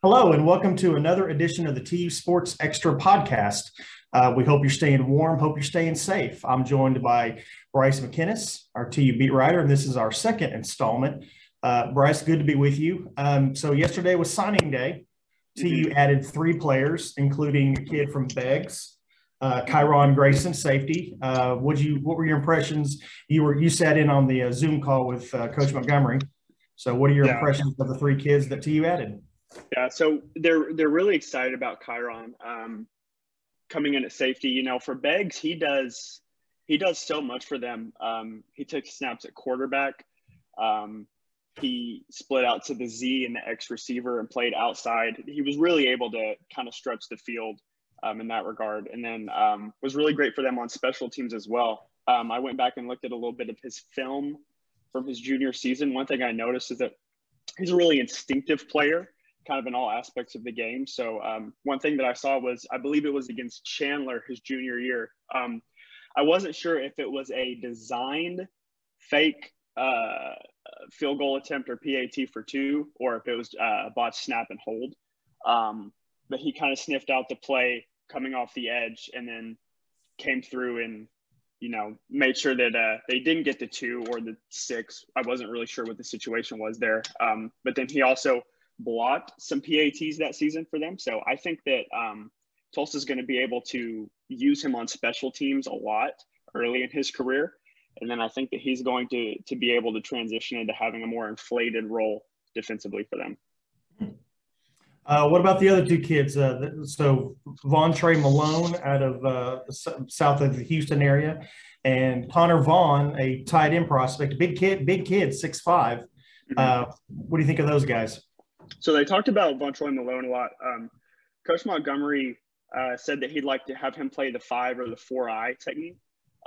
Hello, and welcome to another edition of the TU Sports Extra podcast. Uh, we hope you're staying warm, hope you're staying safe. I'm joined by Bryce McKinnis, our TU beat writer, and this is our second installment. Uh, Bryce, good to be with you. Um, so, yesterday was signing day. TU mm-hmm. added three players, including a kid from Beggs, uh, Kyron Grayson, safety. Uh, what you? What were your impressions? You were you sat in on the uh, Zoom call with uh, Coach Montgomery. So, what are your yeah. impressions of the three kids that TU added? Yeah, so they're they're really excited about Kyron um, coming in at safety. You know, for Beggs, he does he does so much for them. Um, he took snaps at quarterback. Um, he split out to the Z and the X receiver and played outside. He was really able to kind of stretch the field um, in that regard, and then um, was really great for them on special teams as well. Um, I went back and looked at a little bit of his film from his junior season. One thing I noticed is that he's a really instinctive player kind of in all aspects of the game. So um, one thing that I saw was I believe it was against Chandler his junior year. Um, I wasn't sure if it was a designed fake uh, field goal attempt or PAT for two, or if it was uh, botch snap and hold. Um, but he kind of sniffed out the play coming off the edge and then came through and you know made sure that uh, they didn't get the two or the six. I wasn't really sure what the situation was there. Um, but then he also blocked some PATs that season for them. So I think that um, Tulsa's going to be able to use him on special teams a lot early in his career. And then I think that he's going to, to be able to transition into having a more inflated role defensively for them. Uh, what about the other two kids? Uh, so Vontre Malone out of uh, south of the Houston area, and Connor Vaughn, a tight end prospect, big kid, big kid, six five. Mm-hmm. Uh, what do you think of those guys? So they talked about Vontre Malone a lot. Um, Coach Montgomery uh, said that he'd like to have him play the five or the four eye technique.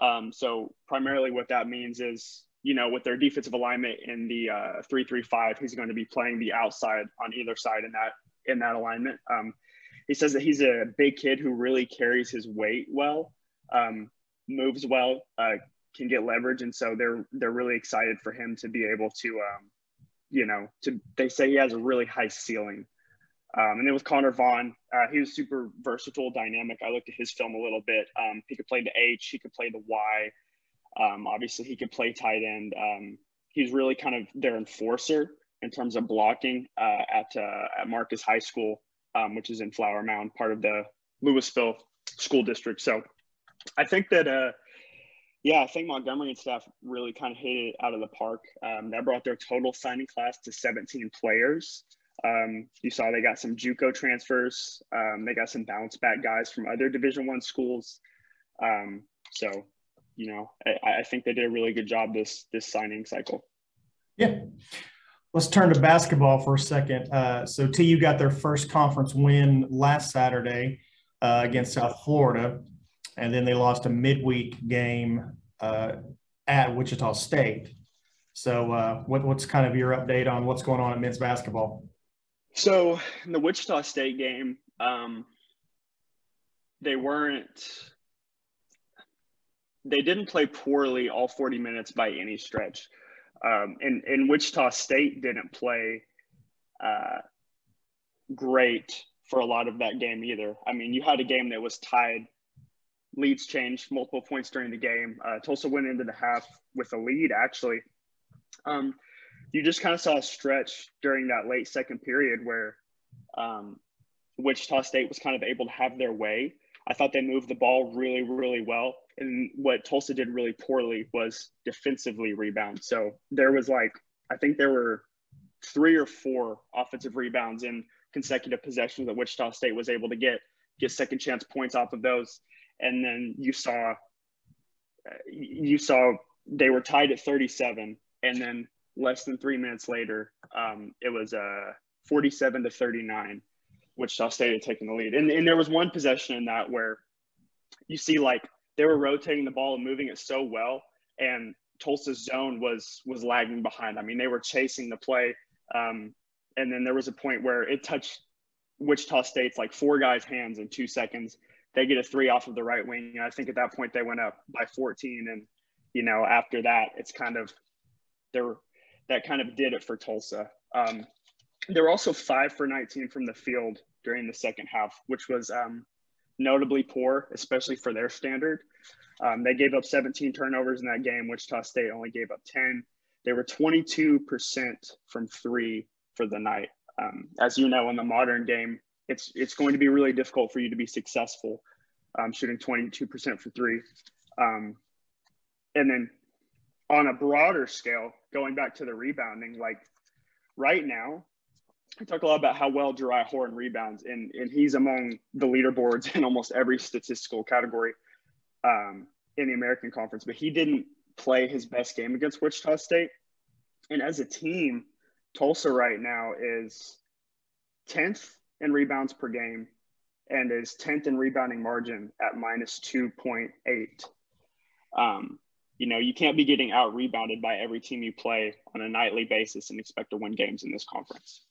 Um, so primarily what that means is, you know, with their defensive alignment in the uh, three three five, he's going to be playing the outside on either side in that in that alignment. Um, he says that he's a big kid who really carries his weight well, um, moves well, uh, can get leverage, and so they're they're really excited for him to be able to um, you know, to they say he has a really high ceiling. Um, and then with Connor Vaughn, uh, he was super versatile, dynamic. I looked at his film a little bit. Um, he could play the H, he could play the Y. Um, obviously, he could play tight end. Um, he's really kind of their enforcer in terms of blocking uh, at uh, at Marcus High School, um, which is in Flower Mound, part of the Lewisville School District. So, I think that uh, yeah, I think Montgomery and staff really kind of hit it out of the park. Um, that brought their total signing class to 17 players. Um, you saw they got some JUCO transfers. Um, they got some bounce back guys from other Division One schools. Um, so, you know, I, I, think they did a really good job this this signing cycle. Yeah. Let's turn to basketball for a second. Uh, so TU got their first conference win last Saturday uh, against South Florida and then they lost a midweek game uh, at Wichita State. So, uh, what, what's kind of your update on what's going on at men's basketball? So, in the Wichita State game, um, they weren't, they didn't play poorly all 40 minutes by any stretch. Um, and, and Wichita State didn't play uh, great for a lot of that game either. I mean, you had a game that was tied leads changed multiple points during the game. Uh, Tulsa went into the half with a lead, actually. Um, you just kind of saw a stretch during that late second period where um, Wichita State was kind of able to have their way. I thought they moved the ball really, really well. And what Tulsa did really poorly was defensively rebound. So there was like, I think there were three or four offensive rebounds in consecutive possessions that Wichita State was able to get, get second chance points off of those and then you saw you saw they were tied at 37 and then less than three minutes later um, it was uh, 47 to 39 wichita state had taken the lead. And, and there was one possession in that where you see like they were rotating the ball and moving it so well and tulsa's zone was was lagging behind. I mean they were chasing the play. Um, and then there was a point where it touched wichita state's like four guys hands in two seconds they get a three off of the right wing. I think at that point they went up by 14. And, you know, after that, it's kind of there, that kind of did it for Tulsa. Um, they were also five for 19 from the field during the second half, which was um, notably poor, especially for their standard. Um, they gave up 17 turnovers in that game. Wichita State only gave up 10. They were 22% from three for the night. Um, as you know, in the modern game, it's it's going to be really difficult for you to be successful um, shooting 22% for three. Um, and then on a broader scale, going back to the rebounding, like right now, I talk a lot about how well Jeriah Horne rebounds, and, and he's among the leaderboards in almost every statistical category um, in the American Conference. But he didn't play his best game against Wichita State. And as a team, Tulsa right now is 10th in rebounds per game and is 10th in rebounding margin at minus 2.8. Um, you know, you can't be getting out rebounded by every team you play on a nightly basis and expect to win games in this conference.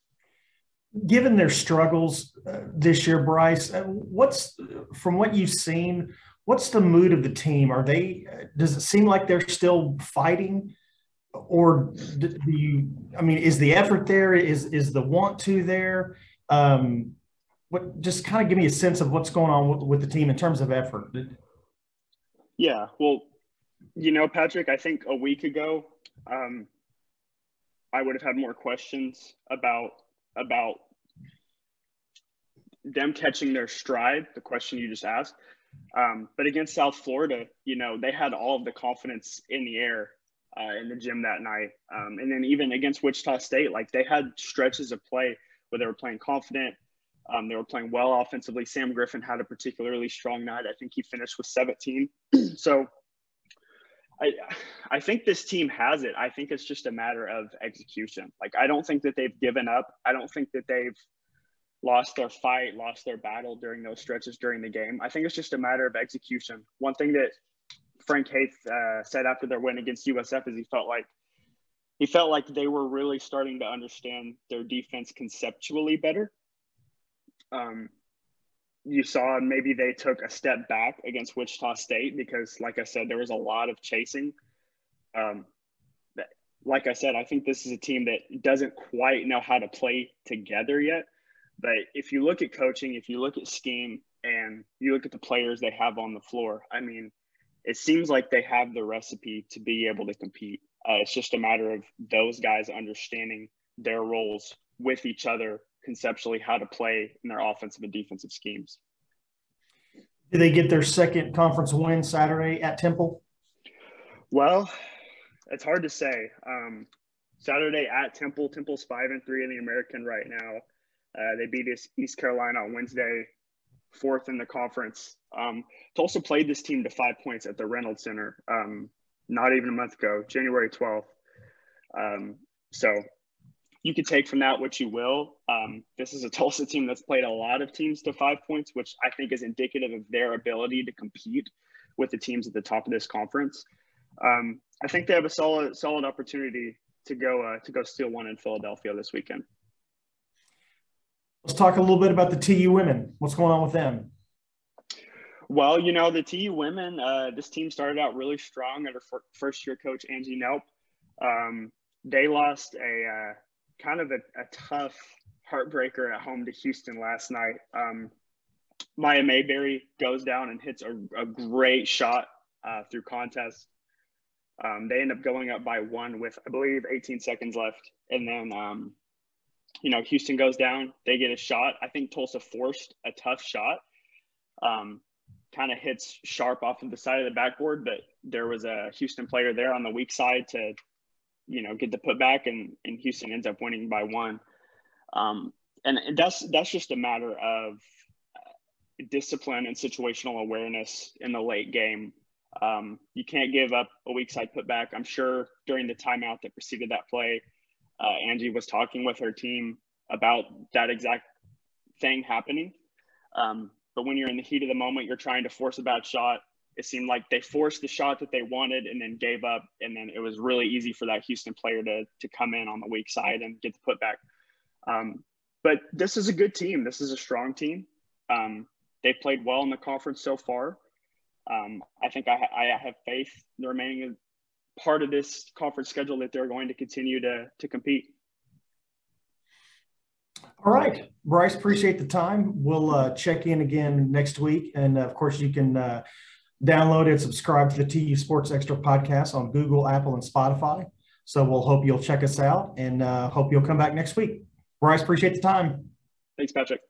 Given their struggles uh, this year, Bryce, uh, what's from what you've seen, what's the mood of the team? Are they, uh, does it seem like they're still fighting? Or do you, I mean, is the effort there? Is, is the want to there? Um, what just kind of give me a sense of what's going on with, with the team in terms of effort. Yeah, well, you know, Patrick, I think a week ago, um, I would have had more questions about about them catching their stride. The question you just asked, um, but against South Florida, you know, they had all of the confidence in the air uh, in the gym that night, um, and then even against Wichita State, like they had stretches of play where they were playing confident. Um, they were playing well offensively. Sam Griffin had a particularly strong night. I think he finished with 17. so I, I think this team has it. I think it's just a matter of execution. Like, I don't think that they've given up. I don't think that they've lost their fight, lost their battle during those stretches during the game. I think it's just a matter of execution. One thing that Frank Haith uh, said after their win against USF is he felt like he felt like they were really starting to understand their defense conceptually better. Um, you saw maybe they took a step back against Wichita State because, like I said, there was a lot of chasing. Um, like I said, I think this is a team that doesn't quite know how to play together yet. But if you look at coaching, if you look at scheme, and you look at the players they have on the floor, I mean, it seems like they have the recipe to be able to compete. Uh, it's just a matter of those guys understanding their roles with each other conceptually, how to play in their offensive and defensive schemes. Do they get their second conference win Saturday at Temple? Well, it's hard to say. Um, Saturday at Temple. Temple's five and three in the American right now. Uh, they beat East Carolina on Wednesday, fourth in the conference. Um, Tulsa played this team to five points at the Reynolds Center um, not even a month ago, January 12th. Um, so you could take from that what you will. Um, this is a Tulsa team that's played a lot of teams to five points, which I think is indicative of their ability to compete with the teams at the top of this conference. Um, I think they have a solid solid opportunity to go uh, to go steal one in Philadelphia this weekend. Let's talk a little bit about the TU women. What's going on with them? Well, you know, the TU women, uh, this team started out really strong under first year coach Angie Nelp. Um, they lost a uh, kind of a, a, tough heartbreaker at home to Houston last night. Um, Maya Mayberry goes down and hits a, a great shot uh, through contest. Um, they end up going up by one with, I believe, 18 seconds left. And then, um, you know, Houston goes down. They get a shot. I think Tulsa forced a tough shot. Um, kind of hits sharp off of the side of the backboard, but there was a Houston player there on the weak side to, you know, get the putback, and and Houston ends up winning by one. Um, and that's that's just a matter of uh, discipline and situational awareness in the late game. Um, you can't give up a weak side putback. I'm sure during the timeout that preceded that play, uh, Angie was talking with her team about that exact thing happening. Um, but when you're in the heat of the moment, you're trying to force a bad shot. It seemed like they forced the shot that they wanted and then gave up. And then it was really easy for that Houston player to, to come in on the weak side and get the putback. Um, but this is a good team. This is a strong team. Um, they've played well in the conference so far. Um, I think I, I have faith the remaining part of this conference schedule that they're going to continue to, to compete. All right, Bryce, appreciate the time. We'll uh, check in again next week. And of course, you can uh, download and subscribe to the TU Sports Extra podcast on Google, Apple, and Spotify. So we'll hope you'll check us out and uh, hope you'll come back next week. Bryce, appreciate the time. Thanks, Patrick.